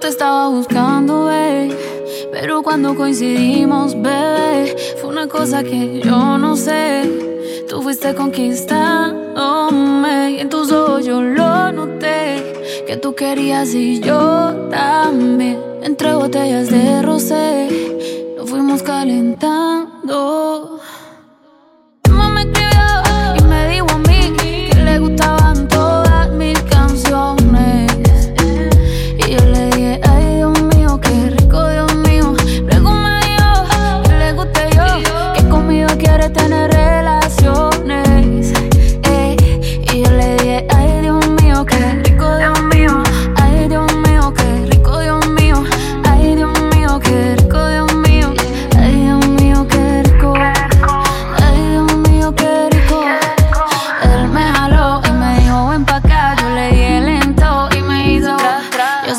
te estaba buscando, babe. Pero cuando coincidimos, bebé, fue una cosa que yo no sé. Tú fuiste conquistándome y en tus ojos yo lo noté. Que tú querías y yo también. Entre botellas de rosé, nos fuimos calentando.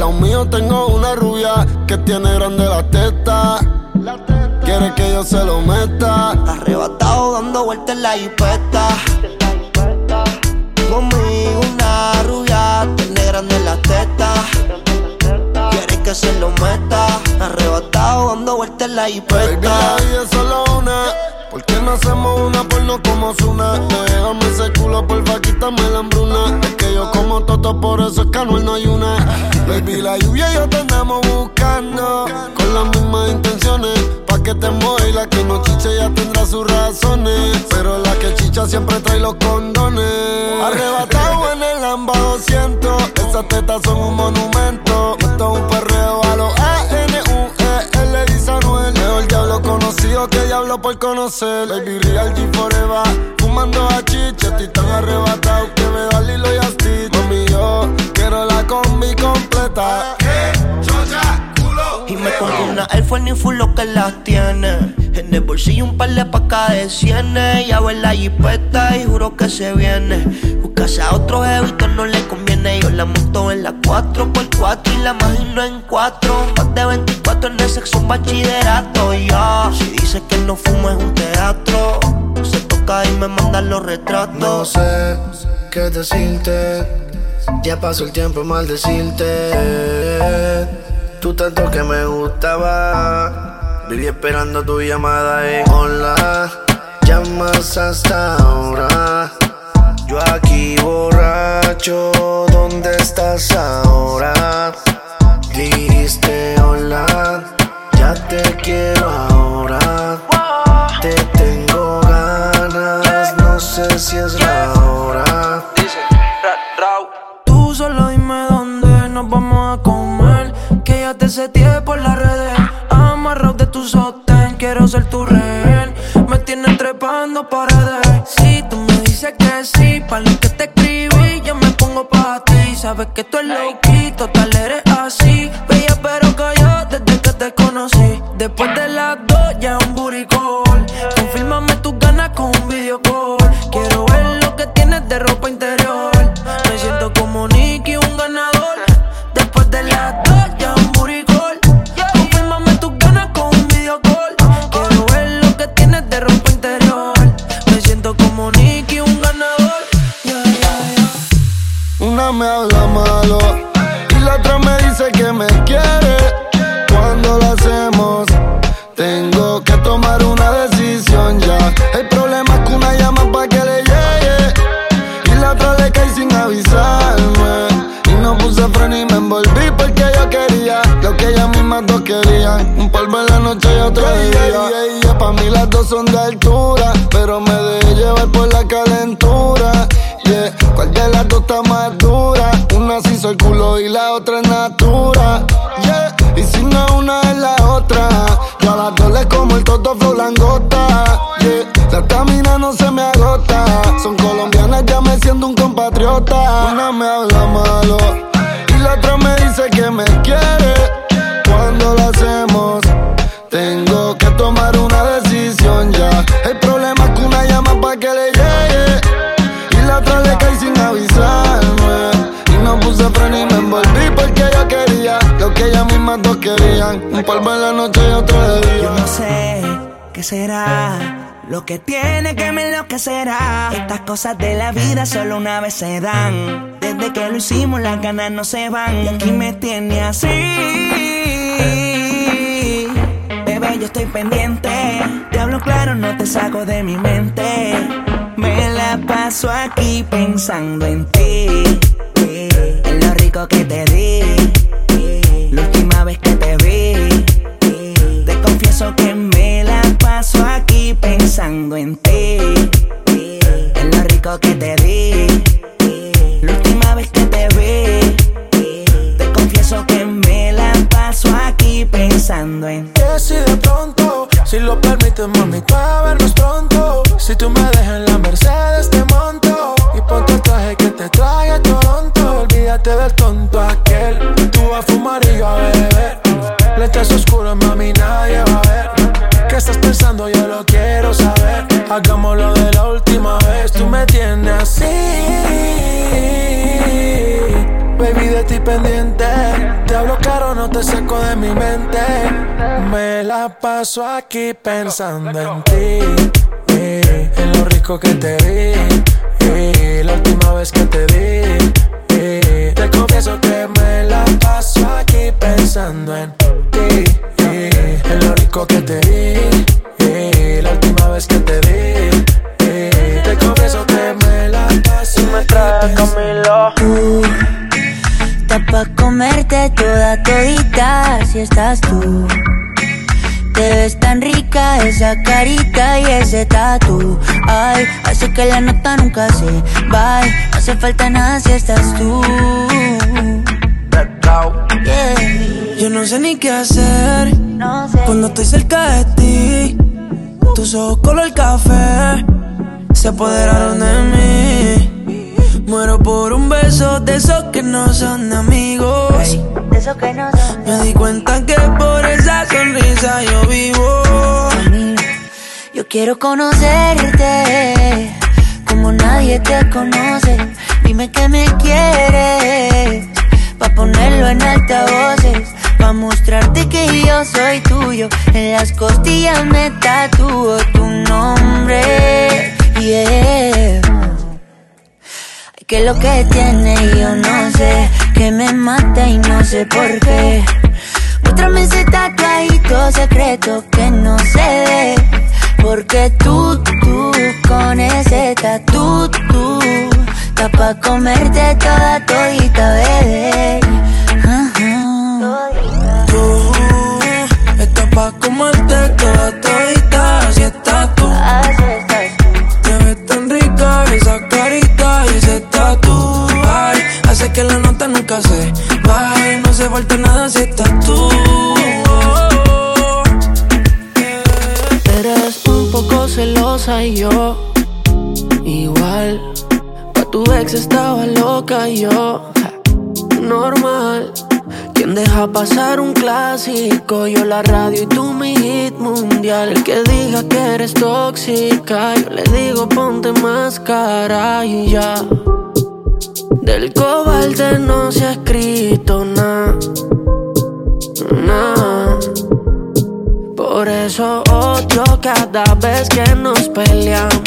Lado mío tengo una rubia que tiene grande la teta. Quiere que yo se lo meta. Arrebatado dando vueltas en la jipeta. Conmigo una rubia tiene grande la teta. Quiere que se lo meta. Arrebatado dando vueltas en la jipeta. ¿Por qué no hacemos una porno como Zuna? Déjame ese culo, porfa, quítame la hambruna. Es que yo como toto, por eso es que no hay una. Baby, la lluvia y yo te andamos buscando. Con las mismas intenciones. Pa' que te mueva la que no chiche ya tendrá sus razones. Pero la que chicha siempre trae los condones. Arrebatado en el Lamba 200. Esas tetas son un monumento. Esto es un perreo a los que diablo por conocer. Baby Real G Forever. Fumando a chicha, estoy tan arrebatado que me da Lilo y Asti. Mami, yo quiero la combi completa. Y me pongo una Force ni full lo que las tiene. En el bolsillo un par de pacas de cienes. Ya en la jipeta y juro que se viene. Buscase a otro jevito no le conviene. Yo la monto en la 4x4 y la imagino en 4. Más de 24 en el sexo un bachillerato. Ya, si dice que no fumo es un teatro. Se toca y me manda los retratos. No sé qué decirte. Ya pasó el tiempo mal decirte. Tú tanto que me gustaba. Viví esperando tu llamada y hola. Llamas hasta ahora. Yo aquí borracho, ¿dónde estás ahora? Dijiste hola, ya te quiero ahora. Te tengo ganas, no sé si es la hora. Tú solo dime dónde nos vamos a te setié por las redes. Amarrado de tu sostén, quiero ser tu rehén. Me tienes trepando paredes. Si tú me dices que sí, para lo que te escribí, yo me pongo para ti. Sabes que tú eres loquito, tal eres así. Bella pero callada desde que te conocí. Después de las querían. Un polvo en la noche y otro día. Y pa' mí las dos son de altura, pero me dejé llevar por la calentura. ¿Cuál de las dos está más dura? Una se hizo el culo y la otra es natura. Yeah. Y si no una es la otra. Yo a las dos le como el toto flow langota. Yeah. La camina no se me agota. Son colombianas, ya me siento un compatriota. Una me habla malo y la otra me dice que me quiere. Y la otra le cae sin avisarme. Y no puse freno y me envolví porque yo quería lo que ellas mismas dos querían. Un polvo en la noche y otro de día. Yo no sé qué será lo que tiene que me enloquecerá. Estas cosas de la vida solo una vez se dan. Desde que lo hicimos, las ganas no se van. Y aquí me tiene así. Bebé, yo estoy pendiente. Hablo claro, no te saco de mi mente. Me la paso aquí pensando en ti. En lo rico que te di. La última vez que te vi. Te confieso que me la paso aquí pensando en ti. En lo rico que te di. Lentes oscuros, mami, nadie va a ver. ¿Qué estás pensando? Yo lo quiero saber. Hagámoslo de la última vez. Tú me tienes así. Baby, de ti pendiente. Te hablo caro, no te saco de mi mente. Me la paso aquí pensando en ti. en lo rico que te eh, la última vez que te eh, te confieso que me la paso aquí pensando en ti. eh, lo rico que te vi. eh, la última vez que te vi. eh, te confieso que me la paso aquí pensando Tú, está pa' comerte toda todita si estás tú. Te ves tan rica esa carita y ese tatu. Ay, hace que la nota nunca se va. No hace falta nada si estás tú. Yeah. Yo no sé ni qué hacer No sé. cuando estoy cerca de ti. Tus ojos color café se apoderaron de mí. Muero por un beso de esos que no son amigos. De eso que no son Me di cuenta que por esa sonrisa yo vivo. Yo quiero conocerte como nadie te conoce. Dime que me quieres pa ponerlo en altavoces, pa mostrarte que yo soy tuyo. En las costillas me tatúo tu nombre. Yeah. Que lo que tiene yo no sé, que me mata y no sé por qué. Muéstrame ese tatuajito secreto que no se ve. Porque tú, tú, con ese tatu, tú, está pa' comerte toda todita, bebé. Nunca se baje. No se falta nada si estás tú. Eres un poco celosa y yo igual. Pa' tu ex estaba loca y yo normal. Quien deja pasar un clásico, yo la radio y tú mi hit mundial. El que diga que eres tóxica, yo le digo ponte máscara y ya. Del cobalde no se ha escrito nada. Por eso odio cada vez que nos peleamos.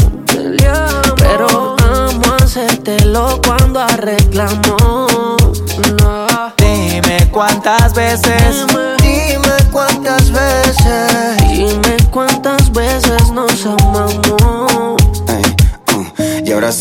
Pero amo hacértelo cuando arreglamos. No. Dime cuántas veces, Dime cuántas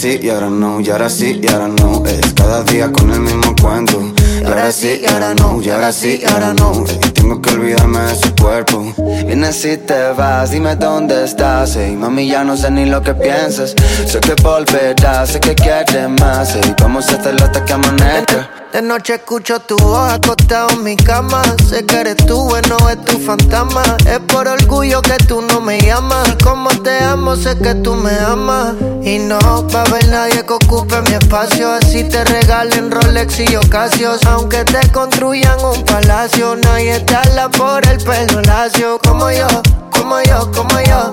sí, y ahora no, y ahora sí, y ahora no. Es cada día con el mismo cuento. Y ahora sí, y ahora no, y ahora sí, y ahora no. Tengo que olvidarme de su cuerpo. Vienes y te vas, dime dónde estás. Ey, mami, ya no sé ni lo que piensas. Sé que volverás, sé que quieres más. Ey, vamos a hacerlo hasta que amanezca. De noche escucho tu voz acostado en mi cama. Sé que eres tú, bueno, es tu fantasma. Es por orgullo que tú no me llamas. Como te amo, sé que tú me amas. Y no va a haber nadie que ocupe mi espacio. Así te regalen Rolex y Ocasios. Aunque te construyan un palacio, nadie te habla por el pelo lacio. Como yo, como yo, como yo,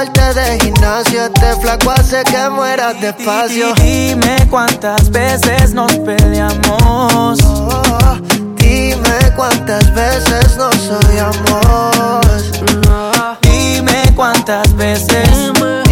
fuerte de gimnasio, este flaco hace que mueras despacio. Dime cuántas veces nos peleamos. Oh, dime cuántas veces nos odiamos. Dime cuántas veces. Dime